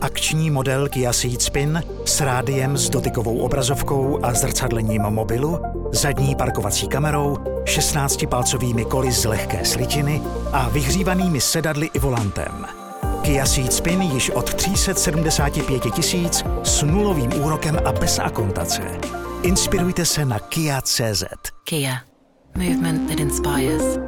Akční model Kia Ceed Spin s rádiem s dotykovou obrazovkou a zrcadlením mobilu, zadní parkovací kamerou, 16-palcovými koly z lehké slitiny a vyhřívanými sedadly i volantem. Kia Ceed Spin již od 375 tisíc s nulovým úrokem a bez akontace. Inspirujte se na Kia.cz. Kia. Movement that inspires.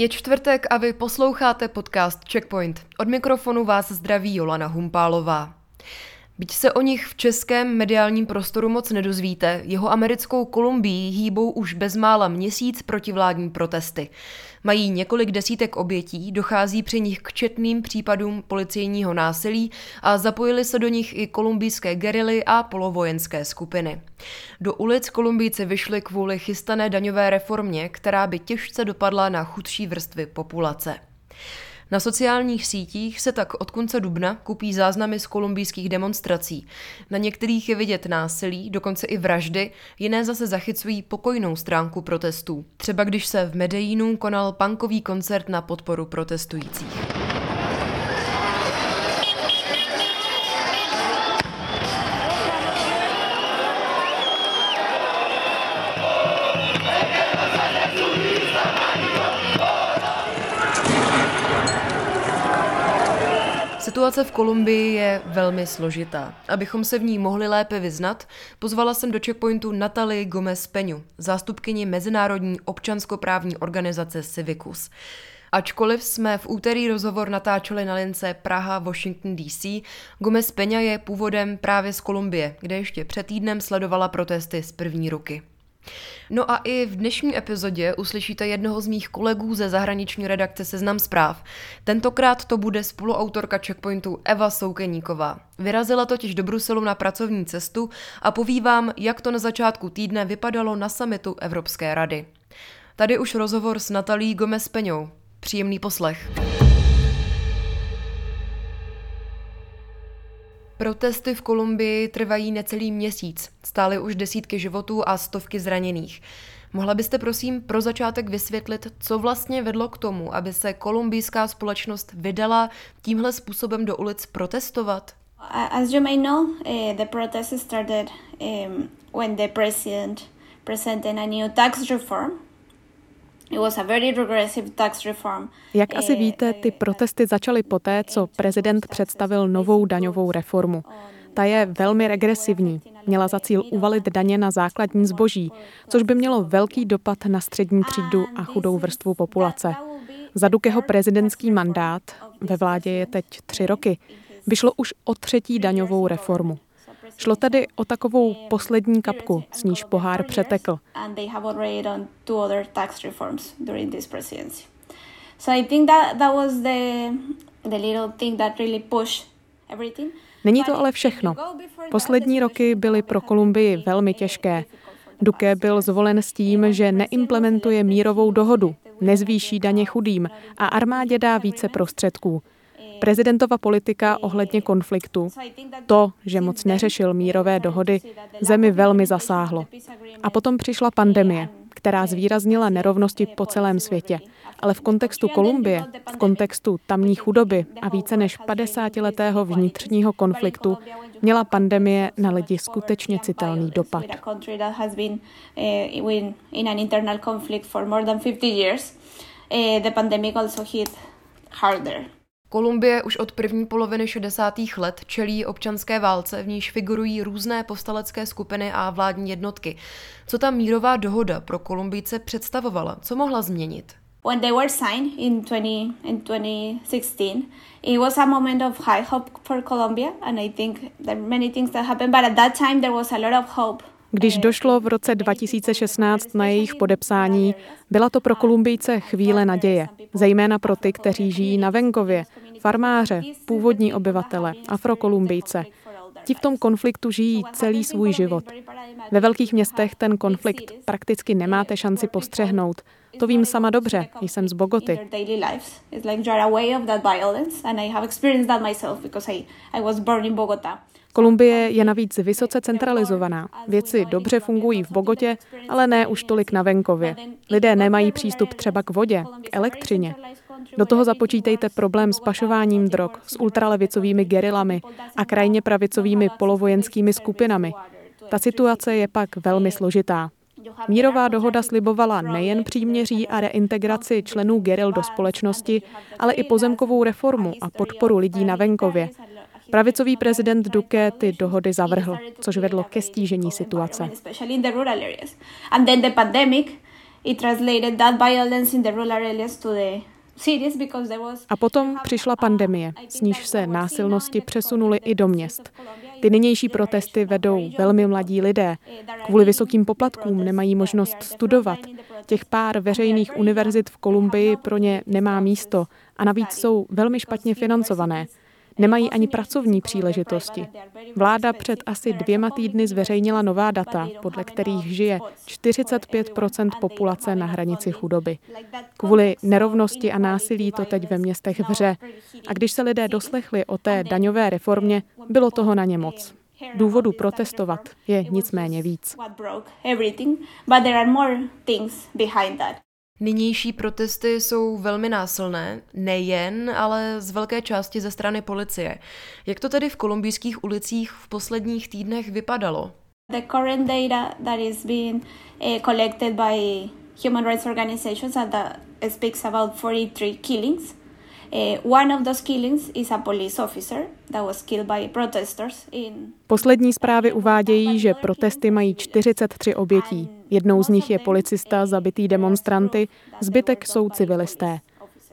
Je čtvrtek a vy posloucháte podcast Checkpoint. Od mikrofonu vás zdraví Jolana Humpálová. Byť se o nich v českém mediálním prostoru moc nedozvíte, jeho americkou Kolumbii hýbou už bezmála měsíc protivládní protesty. Mají několik desítek obětí, dochází při nich k četným případům policejního násilí a zapojili se do nich i kolumbijské gerily a polovojenské skupiny. Do ulic Kolumbijci vyšli kvůli chystané daňové reformě, která by těžce dopadla na chudší vrstvy populace. Na sociálních sítích se tak od konce dubna kupí záznamy z kolumbijských demonstrací. Na některých je vidět násilí, dokonce i vraždy, jiné zase zachycují pokojnou stránku protestů. Třeba když se v Medelínu konal punkový koncert na podporu protestujících. Situace v Kolumbii je velmi složitá. Abychom se v ní mohli lépe vyznat, pozvala jsem do checkpointu Natali Gomez Peňu, zástupkyni Mezinárodní občanskoprávní organizace Civicus. Ačkoliv jsme v úterý rozhovor natáčeli na lince Praha-Washington DC, Gomez Peňa je původem právě z Kolumbie, kde ještě před týdnem sledovala protesty z první ruky. No a i v dnešní epizodě uslyšíte jednoho z mých kolegů ze zahraniční redakce Seznam zpráv. Tentokrát to bude spoluautorka Checkpointu Eva Soukeníková. Vyrazila totiž do Bruselu na pracovní cestu a poví vám, jak to na začátku týdne vypadalo na samitu Evropské rady. Tady už rozhovor s Natalí Gomez Peňou. Příjemný poslech. Protesty v Kolumbii trvají necelý měsíc. Stály už desítky životů a stovky zraněných. Mohla byste prosím pro začátek vysvětlit, co vlastně vedlo k tomu, aby se kolumbijská společnost vydala tímhle způsobem do ulic protestovat? As you may know, uh, the protest started when the president presented a new tax reform jak asi víte, ty protesty začaly poté, co prezident představil novou daňovou reformu. Ta je velmi regresivní. Měla za cíl uvalit daně na základní zboží, což by mělo velký dopad na střední třídu a chudou vrstvu populace. Za Dukeho prezidentský mandát, ve vládě je teď tři roky, vyšlo už o třetí daňovou reformu. Šlo tedy o takovou poslední kapku, s níž pohár přetekl. Není to ale všechno. Poslední roky byly pro Kolumbii velmi těžké. Duque byl zvolen s tím, že neimplementuje mírovou dohodu, nezvýší daně chudým a armádě dá více prostředků. Prezidentova politika ohledně konfliktu, to, že moc neřešil mírové dohody, zemi velmi zasáhlo. A potom přišla pandemie, která zvýraznila nerovnosti po celém světě. Ale v kontextu Kolumbie, v kontextu tamní chudoby a více než 50-letého vnitřního konfliktu měla pandemie na lidi skutečně citelný dopad. The pandemic also hit harder. Kolumbie už od první poloviny 60. let čelí občanské válce, v níž figurují různé povstalecké skupiny a vládní jednotky. Co ta mírová dohoda pro Kolumbijce představovala? Co mohla změnit? When they were signed in, 20, in 2016, it was a moment of high hope for Colombia, and I think there are many things that happened, but at that time there was a lot of hope když došlo v roce 2016 na jejich podepsání, byla to pro Kolumbijce chvíle naděje, zejména pro ty, kteří žijí na venkově, farmáře, původní obyvatele, afrokolumbijce. Ti v tom konfliktu žijí celý svůj život. Ve velkých městech ten konflikt prakticky nemáte šanci postřehnout. To vím sama dobře, jsem z Bogoty. Kolumbie je navíc vysoce centralizovaná. Věci dobře fungují v Bogotě, ale ne už tolik na venkově. Lidé nemají přístup třeba k vodě, k elektřině. Do toho započítejte problém s pašováním drog, s ultralevicovými gerilami a krajně pravicovými polovojenskými skupinami. Ta situace je pak velmi složitá. Mírová dohoda slibovala nejen příměří a reintegraci členů geril do společnosti, ale i pozemkovou reformu a podporu lidí na venkově. Pravicový prezident Duque ty dohody zavrhl, což vedlo ke stížení situace. A potom přišla pandemie, s níž se násilnosti přesunuly i do měst. Ty nynější protesty vedou velmi mladí lidé. Kvůli vysokým poplatkům nemají možnost studovat. Těch pár veřejných univerzit v Kolumbii pro ně nemá místo a navíc jsou velmi špatně financované. Nemají ani pracovní příležitosti. Vláda před asi dvěma týdny zveřejnila nová data, podle kterých žije 45% populace na hranici chudoby. Kvůli nerovnosti a násilí to teď ve městech vře. A když se lidé doslechli o té daňové reformě, bylo toho na ně moc. Důvodu protestovat je nicméně víc. Nynější protesty jsou velmi násilné, nejen, ale z velké části ze strany policie. Jak to tedy v kolumbijských ulicích v posledních týdnech vypadalo? The current data that is being uh, collected by human rights organizations that speaks about 43 killings Poslední zprávy uvádějí, že protesty mají 43 obětí. Jednou z nich je policista zabitý demonstranty, zbytek jsou civilisté.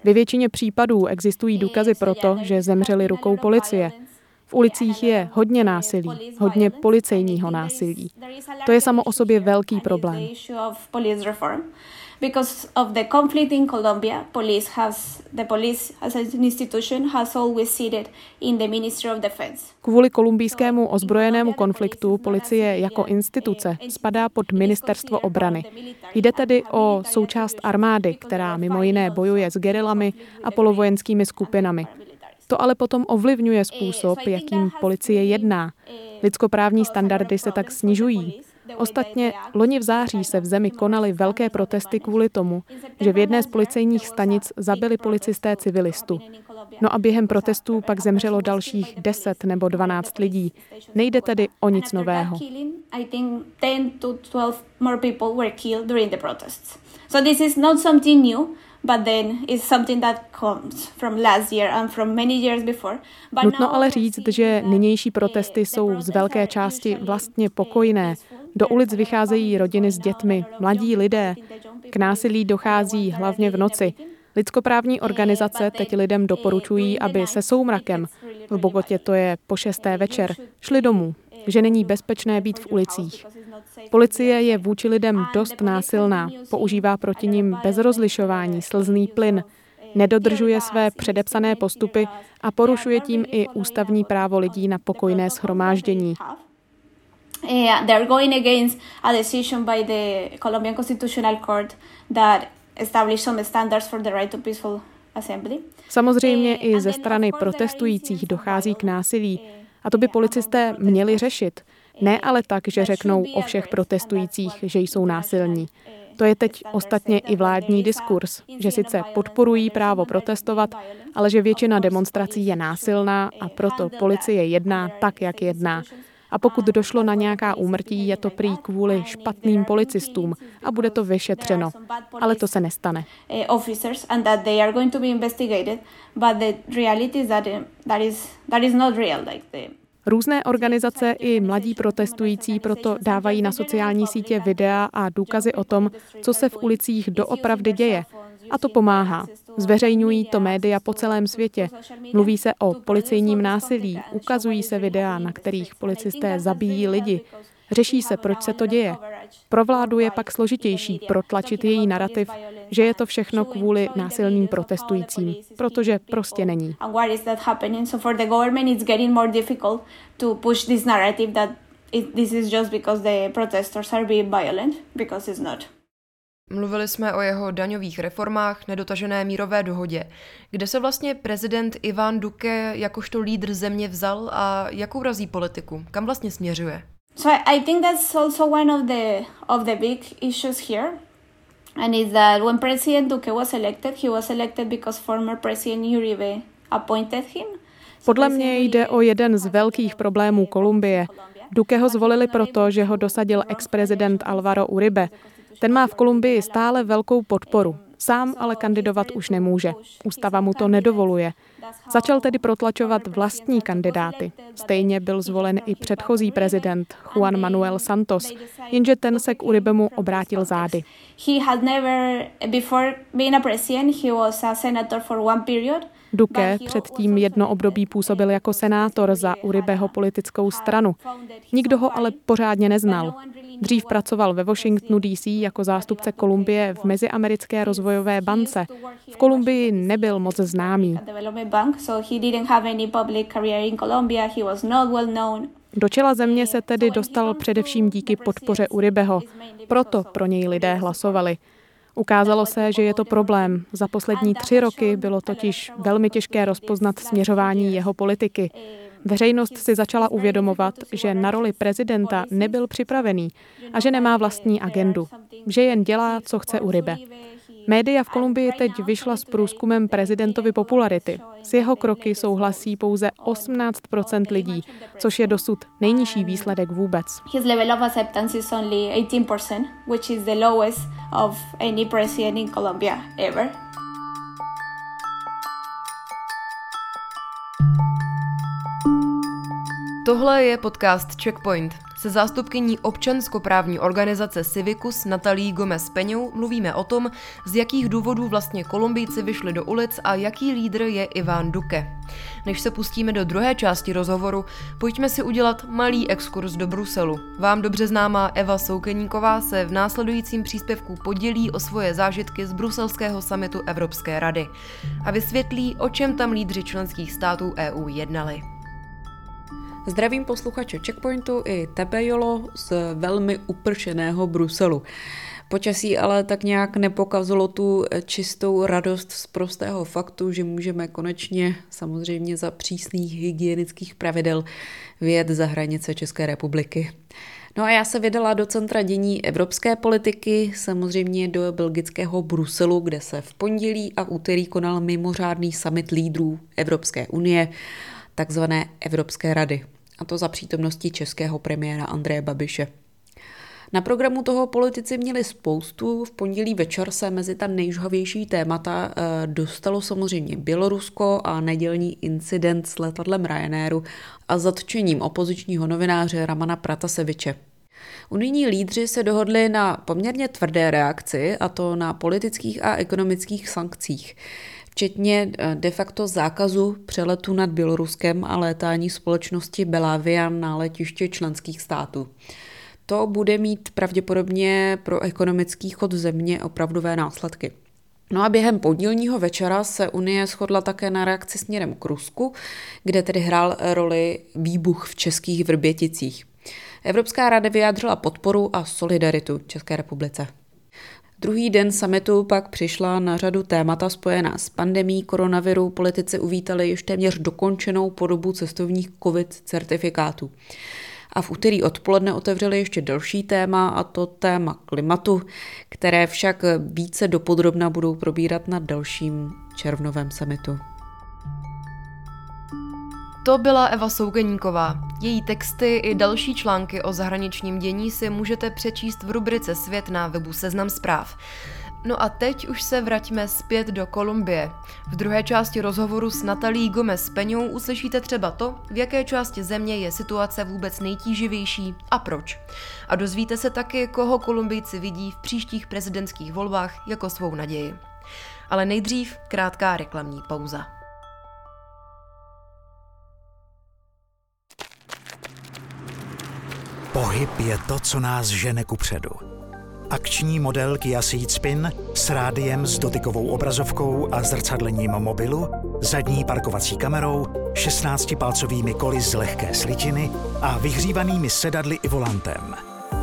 Ve většině případů existují důkazy pro to, že zemřeli rukou policie. V ulicích je hodně násilí, hodně policejního násilí. To je samo o sobě velký problém because of the conflict in Colombia, police has the police as an institution has always seated in the Ministry of Defense. Kvůli kolumbijskému ozbrojenému konfliktu policie jako instituce spadá pod ministerstvo obrany. Jde tedy o součást armády, která mimo jiné bojuje s gerilami a polovojenskými skupinami. To ale potom ovlivňuje způsob, jakým policie jedná. Lidskoprávní standardy se tak snižují. Ostatně loni v září se v zemi konaly velké protesty kvůli tomu, že v jedné z policejních stanic zabili policisté civilistu. No a během protestů pak zemřelo dalších 10 nebo 12 lidí. Nejde tedy o nic nového. So this is not something new, but then it's something that comes from last year and from many years before. Nutno ale říct, že nynější protesty jsou z velké části vlastně pokojné. Do ulic vycházejí rodiny s dětmi, mladí lidé. K násilí dochází hlavně v noci. Lidskoprávní organizace teď lidem doporučují, aby se soumrakem, v Bogotě to je po šesté večer, šli domů, že není bezpečné být v ulicích. Policie je vůči lidem dost násilná, používá proti nim bez rozlišování slzný plyn, nedodržuje své předepsané postupy a porušuje tím i ústavní právo lidí na pokojné schromáždění. Uh, they're going against a decision by the Colombian Constitutional Court that established some standards for the right to peaceful assembly. Samozřejmě uh, i ze strany protestujících dochází k násilí a to by policisté měli řešit. Ne ale tak, že řeknou o všech protestujících, že jsou násilní. To je teď ostatně i vládní diskurs, že sice podporují právo protestovat, ale že většina demonstrací je násilná a proto policie jedná tak, jak jedná. A pokud došlo na nějaká úmrtí, je to prý kvůli špatným policistům a bude to vyšetřeno. Ale to se nestane. Různé organizace i mladí protestující proto dávají na sociální sítě videa a důkazy o tom, co se v ulicích doopravdy děje. A to pomáhá. Zveřejňují to média po celém světě. Mluví se o policejním násilí, ukazují se videa, na kterých policisté zabíjí lidi. Řeší se, proč se to děje. Pro vládu je pak složitější protlačit její narrativ, že je to všechno kvůli násilným protestujícím, protože prostě není. This is just because the protesters are being violent, because it's not. Mluvili jsme o jeho daňových reformách, nedotažené mírové dohodě. Kde se vlastně prezident Ivan Duque jakožto lídr země vzal a jakou razí politiku? Kam vlastně směřuje? So I think that's also one of the of the big issues here. And is that when President Duque was elected, he was elected because former President Uribe appointed him. Podle mě jde o jeden z velkých problémů Kolumbie. Duque ho zvolili proto, že ho dosadil ex-prezident Alvaro Uribe, ten má v Kolumbii stále velkou podporu. Sám ale kandidovat už nemůže. Ústava mu to nedovoluje. Začal tedy protlačovat vlastní kandidáty. Stejně byl zvolen i předchozí prezident Juan Manuel Santos, jenže ten se k Uribemu obrátil zády. He had never, before being a president, he was a senator for one period, Duque předtím jedno období působil jako senátor za Uribeho politickou stranu. Nikdo ho ale pořádně neznal. Dřív pracoval ve Washingtonu DC jako zástupce Kolumbie v Meziamerické rozvojové bance. V Kolumbii nebyl moc známý. Do čela země se tedy dostal především díky podpoře Uribeho. Proto pro něj lidé hlasovali. Ukázalo se, že je to problém. Za poslední tři roky bylo totiž velmi těžké rozpoznat směřování jeho politiky. Veřejnost si začala uvědomovat, že na roli prezidenta nebyl připravený a že nemá vlastní agendu, že jen dělá, co chce u rybe. Média v Kolumbii teď vyšla s průzkumem prezidentovy popularity. S jeho kroky souhlasí pouze 18% lidí, což je dosud nejnižší výsledek vůbec. Tohle je podcast Checkpoint. Se zástupkyní občanskoprávní organizace Civicus Natalí Gomez Peňou mluvíme o tom, z jakých důvodů vlastně Kolumbijci vyšli do ulic a jaký lídr je Iván Duque. Než se pustíme do druhé části rozhovoru, pojďme si udělat malý exkurs do Bruselu. Vám dobře známá Eva Soukeníková se v následujícím příspěvku podělí o svoje zážitky z bruselského samitu Evropské rady a vysvětlí, o čem tam lídři členských států EU jednali. Zdravím posluchače Checkpointu i tebe, Jolo, z velmi upršeného Bruselu. Počasí ale tak nějak nepokazilo tu čistou radost z prostého faktu, že můžeme konečně, samozřejmě za přísných hygienických pravidel, vyjet za hranice České republiky. No a já se vydala do centra dění evropské politiky, samozřejmě do belgického Bruselu, kde se v pondělí a úterý konal mimořádný summit lídrů Evropské unie, takzvané Evropské rady a to za přítomnosti českého premiéra Andreje Babiše. Na programu toho politici měli spoustu. V pondělí večer se mezi ta nejžhavější témata eh, dostalo samozřejmě Bělorusko a nedělní incident s letadlem Ryanairu a zatčením opozičního novináře Ramana Prataseviče. Unijní lídři se dohodli na poměrně tvrdé reakci, a to na politických a ekonomických sankcích včetně eh, de facto zákazu přeletu nad Běloruskem a létání společnosti Belavian na letiště členských států. To bude mít pravděpodobně pro ekonomický chod země opravdové následky. No a během podílního večera se Unie shodla také na reakci směrem k Rusku, kde tedy hrál roli výbuch v českých Vrběticích. Evropská rada vyjádřila podporu a solidaritu České republice. Druhý den summitu pak přišla na řadu témata spojená s pandemí koronaviru. Politici uvítali již téměř dokončenou podobu cestovních COVID certifikátů. A v úterý odpoledne otevřeli ještě další téma, a to téma klimatu, které však více dopodrobna budou probírat na dalším červnovém summitu. To byla Eva Soukeníková. Její texty i další články o zahraničním dění si můžete přečíst v rubrice Svět na webu Seznam zpráv. No a teď už se vraťme zpět do Kolumbie. V druhé části rozhovoru s Natalí Gomez Peňou uslyšíte třeba to, v jaké části země je situace vůbec nejtíživější a proč. A dozvíte se taky, koho Kolumbijci vidí v příštích prezidentských volbách jako svou naději. Ale nejdřív krátká reklamní pauza. Pohyb je to, co nás žene ku předu. Akční model Kia Ceed Spin s rádiem s dotykovou obrazovkou a zrcadlením mobilu, zadní parkovací kamerou, 16-palcovými koly z lehké slitiny a vyhřívanými sedadly i volantem.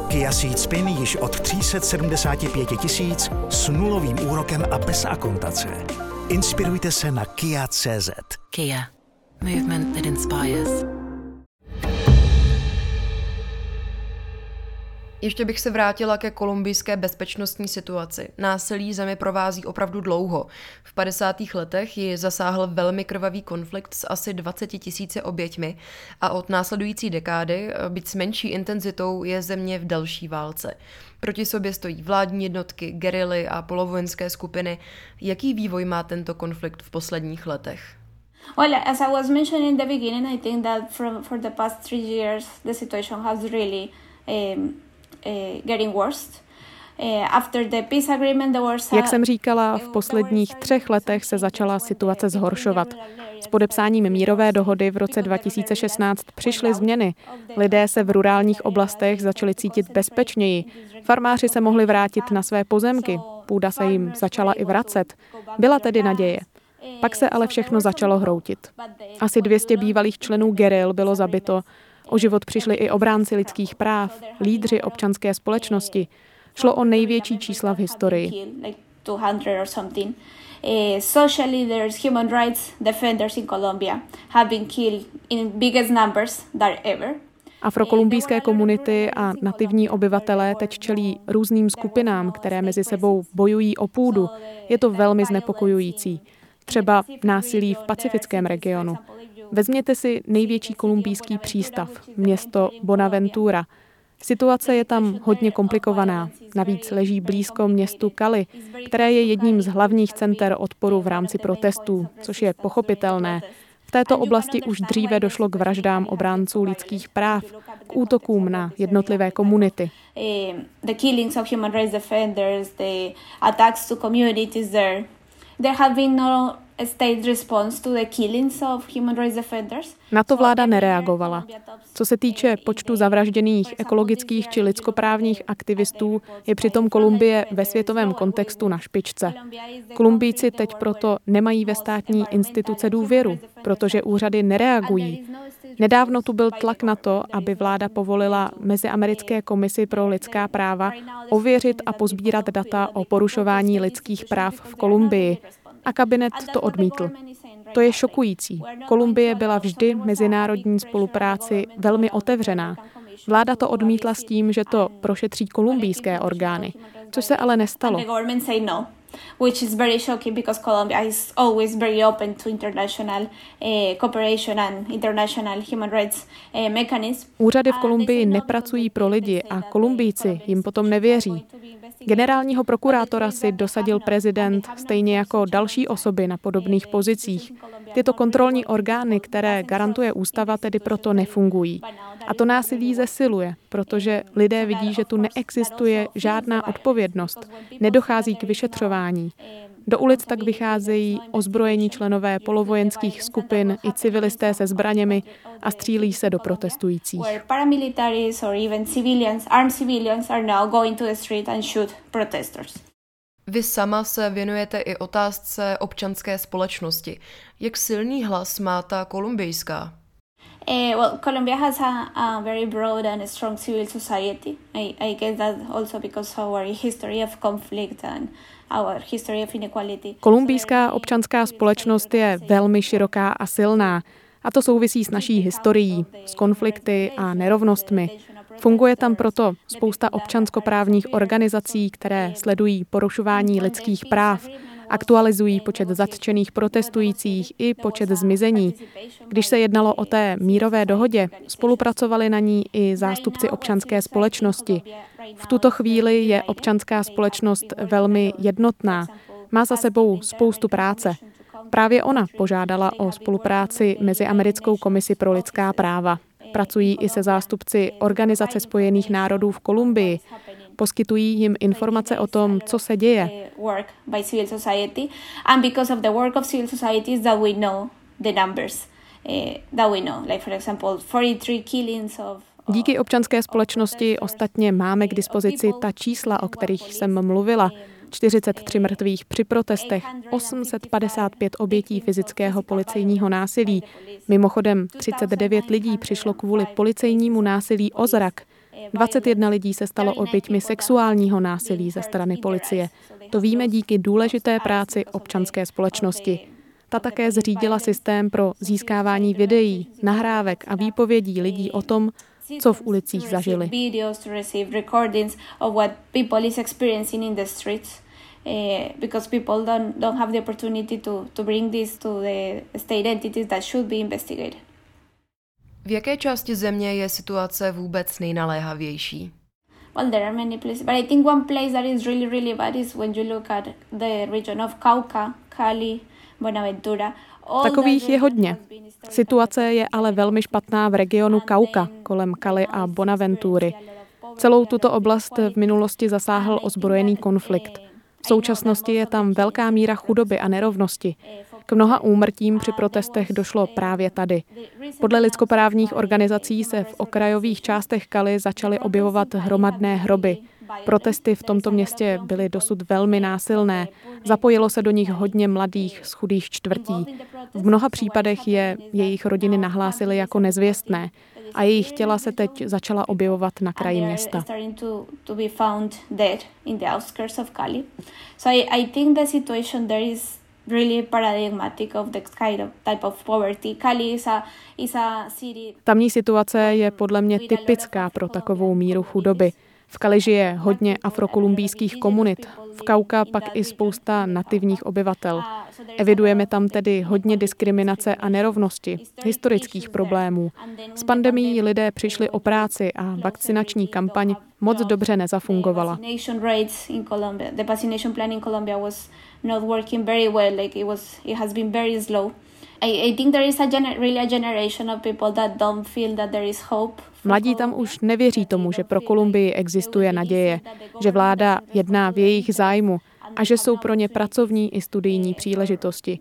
Kia Ceed Spin již od 375 tisíc s nulovým úrokem a bez akontace. Inspirujte se na Kia.cz. Kia. Movement that inspires. Ještě bych se vrátila ke kolumbijské bezpečnostní situaci. Násilí zemi provází opravdu dlouho. V 50. letech ji zasáhl velmi krvavý konflikt s asi 20 tisíci oběťmi a od následující dekády, byť s menší intenzitou, je země v další válce. Proti sobě stojí vládní jednotky, gerily a polovojenské skupiny. Jaký vývoj má tento konflikt v posledních letech? Well, as I was mentioning in the beginning, I think that from, for the past three years, the situation has really um, getting worse. Eh, Jak jsem říkala, v posledních třech letech se začala situace zhoršovat. S podepsáním mírové dohody v roce 2016 přišly změny. Lidé se v rurálních oblastech začali cítit bezpečněji. Farmáři se mohli vrátit na své pozemky. Půda se jim začala i vracet. Byla tedy naděje. Pak se ale všechno začalo hroutit. Asi 200 bývalých členů geril bylo zabito O život přišli i obránci lidských práv, lídři občanské společnosti. Šlo o největší čísla v historii. Social leaders, human rights defenders in Colombia have been killed in biggest numbers than ever. Afrokolumbijské komunity a nativní obyvatelé teď čelí různým skupinám, které mezi sebou bojují o půdu. Je to velmi znepokojující. Třeba násilí v pacifickém regionu. Vezměte si největší kolumbijský přístav, město Bonaventura. Situace je tam hodně komplikovaná. Navíc leží blízko městu Cali, které je jedním z hlavních center odporu v rámci protestů, což je pochopitelné. V této oblasti už dříve došlo k vraždám obránců lidských práv, k útokům na jednotlivé komunity. There. There have been no na to vláda nereagovala. Co se týče počtu zavražděných ekologických či lidskoprávních aktivistů, je přitom Kolumbie ve světovém kontextu na špičce. Kolumbijci teď proto nemají ve státní instituce důvěru, protože úřady nereagují. Nedávno tu byl tlak na to, aby vláda povolila Meziamerické komisi pro lidská práva ověřit a pozbírat data o porušování lidských práv v Kolumbii a kabinet to odmítl. To je šokující. Kolumbie byla vždy mezinárodní spolupráci velmi otevřená. Vláda to odmítla s tím, že to prošetří kolumbijské orgány, což se ale nestalo which is very shocking because Colombia is always very open to international cooperation and international human rights uh, mechanisms. Úřady v Kolumbii nepracují pro lidi a Kolumbijci jim potom nevěří. Generálního prokurátora si dosadil prezident stejně jako další osoby na podobných pozicích. Tyto kontrolní orgány, které garantuje ústava, tedy proto nefungují. A to násilí zesiluje, protože lidé vidí, že tu neexistuje žádná odpovědnost, nedochází k vyšetřování. Do ulic tak vycházejí ozbrojení členové polovojenských skupin i civilisté se zbraněmi a střílí se do protestujících. Vy sama se věnujete i otázce občanské společnosti. Jak silný hlas má ta kolumbijská? Uh, well, Colombia has a, a, very broad and strong civil society. I, I guess that also because of our history of conflict and Kolumbijská občanská společnost je velmi široká a silná. A to souvisí s naší historií, s konflikty a nerovnostmi. Funguje tam proto spousta občanskoprávních organizací, které sledují porušování lidských práv Aktualizují počet zatčených protestujících i počet zmizení. Když se jednalo o té mírové dohodě, spolupracovali na ní i zástupci občanské společnosti. V tuto chvíli je občanská společnost velmi jednotná. Má za sebou spoustu práce. Právě ona požádala o spolupráci mezi Americkou komisi pro lidská práva. Pracují i se zástupci Organizace spojených národů v Kolumbii. Poskytují jim informace o tom, co se děje. Díky občanské společnosti ostatně máme k dispozici ta čísla, o kterých jsem mluvila. 43 mrtvých při protestech, 855 obětí fyzického policejního násilí. Mimochodem 39 lidí přišlo kvůli policejnímu násilí o zrak. 21 lidí se stalo oběťmi sexuálního násilí ze strany policie. To víme díky důležité práci občanské společnosti. Ta také zřídila systém pro získávání videí, nahrávek a výpovědí lidí o tom, co v ulicích zažili. Uh, don't, don't to, to to the. V jaké části země je situace vůbec nejnaléhavější? Well, there are many places, but I think one place that is really, really bad is when you look at the region of Cauca, Cali, Buenaventura. Takových je hodně. Situace je ale velmi špatná v regionu Kauka, kolem Kali a Bonaventury. Celou tuto oblast v minulosti zasáhl ozbrojený konflikt. V současnosti je tam velká míra chudoby a nerovnosti. K mnoha úmrtím při protestech došlo právě tady. Podle lidskoprávních organizací se v okrajových částech Kali začaly objevovat hromadné hroby. Protesty v tomto městě byly dosud velmi násilné. Zapojilo se do nich hodně mladých z chudých čtvrtí. V mnoha případech je jejich rodiny nahlásily jako nezvěstné a jejich těla se teď začala objevovat na kraji města. really paradigmatic of the poverty. Cali is. Tamní situace je podle mě typická pro takovou míru chudoby. V Kali žije hodně afrokolumbijských komunit, v Kauka pak i spousta nativních obyvatel. Evidujeme tam tedy hodně diskriminace a nerovnosti, historických problémů. S pandemí lidé přišli o práci a vakcinační kampaň moc dobře nezafungovala. Mladí tam už nevěří tomu, že pro Kolumbii existuje naděje, že vláda jedná v jejich zájmu a že jsou pro ně pracovní i studijní příležitosti.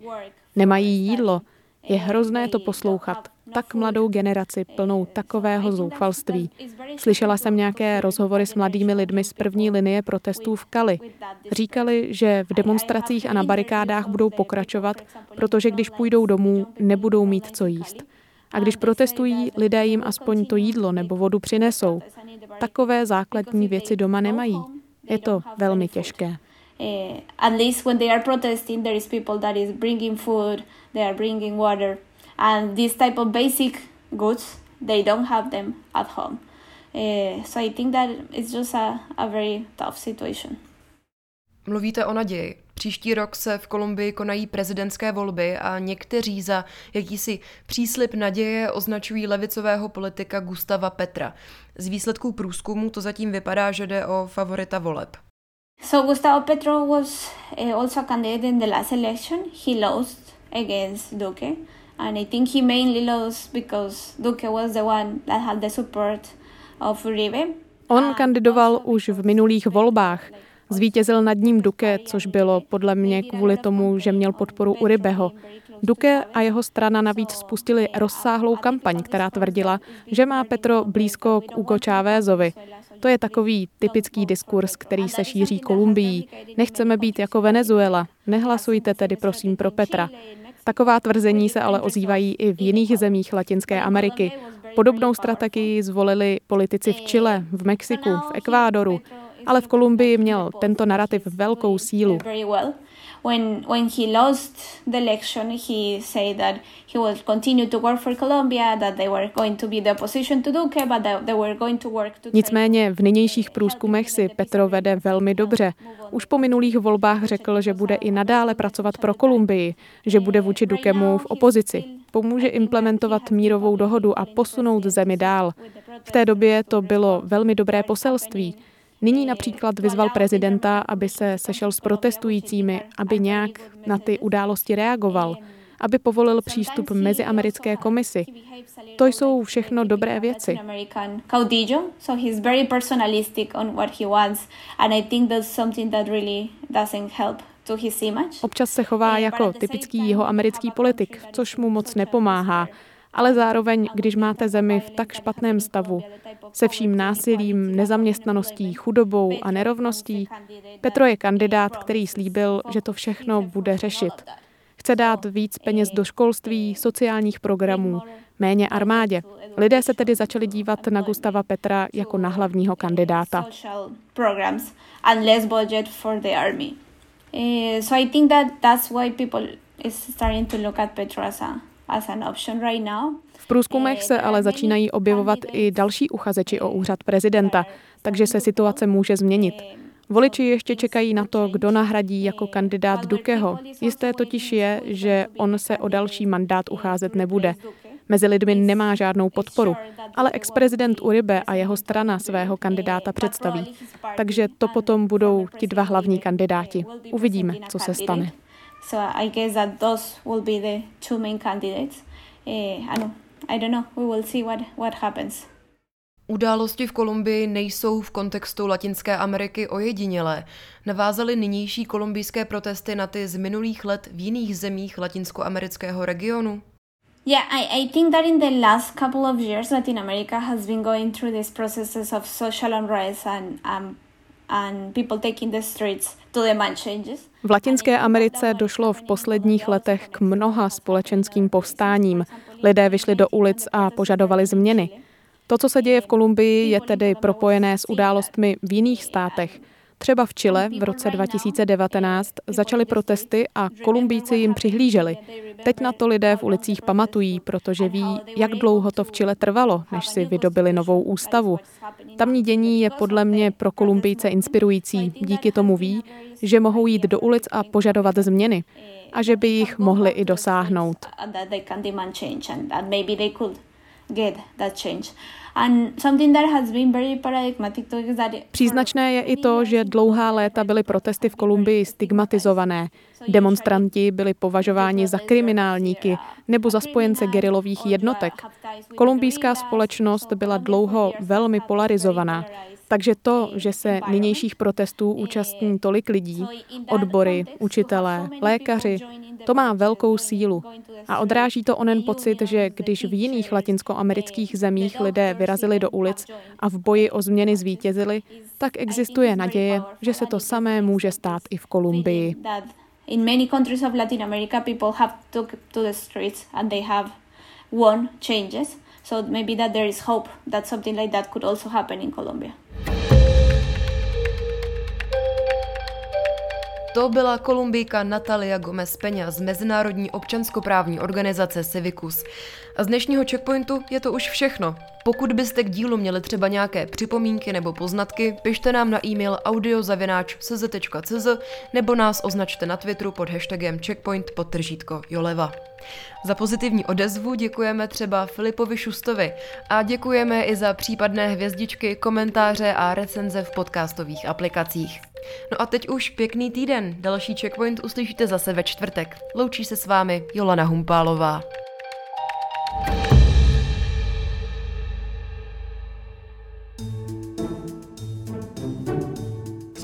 Nemají jídlo. Je hrozné to poslouchat. Tak mladou generaci plnou takového zoufalství. Slyšela jsem nějaké rozhovory s mladými lidmi z první linie protestů v Kali. Říkali, že v demonstracích a na barikádách budou pokračovat, protože když půjdou domů, nebudou mít co jíst. A když protestují, lidé jim aspoň to jídlo nebo vodu přinesou. Takové základní věci doma nemají. Je to velmi těžké. Uh, at least when they are protesting, there is people that is bringing food, they are bringing water, and this type of basic goods they don't have them at home. Uh, so I think that it's just a, a very tough situation. Mluvíte o naději. Příští rok se v Kolumbii konají prezidentské volby a někteří za jakýsi příslip naděje označují levicového politika Gustava Petra. Z výsledků průzkumu to zatím vypadá, že jde o favorita voleb. So Gustavo Petro was uh, also a candidate in the last election. He lost against Duque, and I think he mainly lost because Duque was the one that had the support of Uribe. On kandidoval už v minulých volbách. Zvítězil nad ním Duque, což bylo podle mě kvůli tomu, že měl podporu Uribeho. Duque a jeho strana navíc spustili rozsáhlou kampaň, která tvrdila, že má Petro blízko k Hugo Chávezovi. To je takový typický diskurs, který se šíří Kolumbií. Nechceme být jako Venezuela. Nehlasujte tedy prosím pro Petra. Taková tvrzení se ale ozývají i v jiných zemích Latinské Ameriky. Podobnou strategii zvolili politici v Chile, v Mexiku, v Ekvádoru. Ale v Kolumbii měl tento narrativ velkou sílu when when he lost the election, he said that he would continue to work for Colombia, that they were going to be the opposition to Duque, but that they were going to work to Nicméně v nynějších průzkumech si Petro vede velmi dobře. Už po minulých volbách řekl, že bude i nadále pracovat pro Kolumbii, že bude vůči Dukemu v opozici. Pomůže implementovat mírovou dohodu a posunout zemi dál. V té době to bylo velmi dobré poselství. Nyní například vyzval prezidenta, aby se sešel s protestujícími, aby nějak na ty události reagoval, aby povolil přístup meziamerické komisi. To jsou všechno dobré věci. Občas se chová jako typický jihoamerický politik, což mu moc nepomáhá. Ale zároveň, když máte zemi v tak špatném stavu, se vším násilím, nezaměstnaností, chudobou a nerovností, Petro je kandidát, který slíbil, že to všechno bude řešit. Chce dát víc peněz do školství, sociálních programů, méně armádě. Lidé se tedy začali dívat na Gustava Petra jako na hlavního kandidáta. Eh, so I think that that's why people is starting to look at Petro as, a, V průzkumech se ale začínají objevovat i další uchazeči o úřad prezidenta, takže se situace může změnit. Voliči ještě čekají na to, kdo nahradí jako kandidát Dukeho. Jisté totiž je, že on se o další mandát ucházet nebude. Mezi lidmi nemá žádnou podporu, ale ex-prezident Uribe a jeho strana svého kandidáta představí. Takže to potom budou ti dva hlavní kandidáti. Uvidíme, co se stane. So I guess that those will be the two main candidates. Eh, ano, i don't know. We will see what, what happens. Události v Kolumbii nejsou v kontextu Latinské Ameriky ojedinělé. Navázaly nynější kolumbijské protesty na ty z minulých let v jiných zemích latinskoamerického regionu? Yeah, I, I think that in the last couple of years, Latin America has been going through these processes of social unrest and um, V Latinské Americe došlo v posledních letech k mnoha společenským povstáním. Lidé vyšli do ulic a požadovali změny. To, co se děje v Kolumbii, je tedy propojené s událostmi v jiných státech. Třeba v Chile v roce 2019 začaly protesty a Kolumbíci jim přihlíželi. Teď na to lidé v ulicích pamatují, protože ví, jak dlouho to v Chile trvalo, než si vydobili novou ústavu. Tamní dění je podle mě pro Kolumbijce inspirující. Díky tomu ví, že mohou jít do ulic a požadovat změny a že by jich mohli i dosáhnout. Příznačné je i to, že dlouhá léta byly protesty v Kolumbii stigmatizované. Demonstranti byli považováni za kriminálníky nebo za spojence gerilových jednotek. Kolumbijská společnost byla dlouho velmi polarizovaná. Takže to, že se nynějších protestů účastní tolik lidí, odbory, učitelé, lékaři, to má velkou sílu a odráží to onen pocit, že když v jiných latinskoamerických zemích lidé vyrazili do ulic a v boji o změny zvítězili, tak existuje naděje, že se to samé může stát i v Kolumbii. In many countries of Latin America, people have took to the streets and they have won changes. So maybe that there is hope that something like that could also happen in Colombia. To byla Kolumbijka Natalia Gomez Peňa z Mezinárodní občanskoprávní organizace Civicus. A z dnešního checkpointu je to už všechno. Pokud byste k dílu měli třeba nějaké připomínky nebo poznatky, pište nám na e-mail audiozavináč.cz nebo nás označte na Twitteru pod hashtagem checkpoint podtržítko Joleva. Za pozitivní odezvu děkujeme třeba Filipovi Šustovi a děkujeme i za případné hvězdičky, komentáře a recenze v podcastových aplikacích. No a teď už pěkný týden. Další checkpoint uslyšíte zase ve čtvrtek. Loučí se s vámi Jolana Humpálová.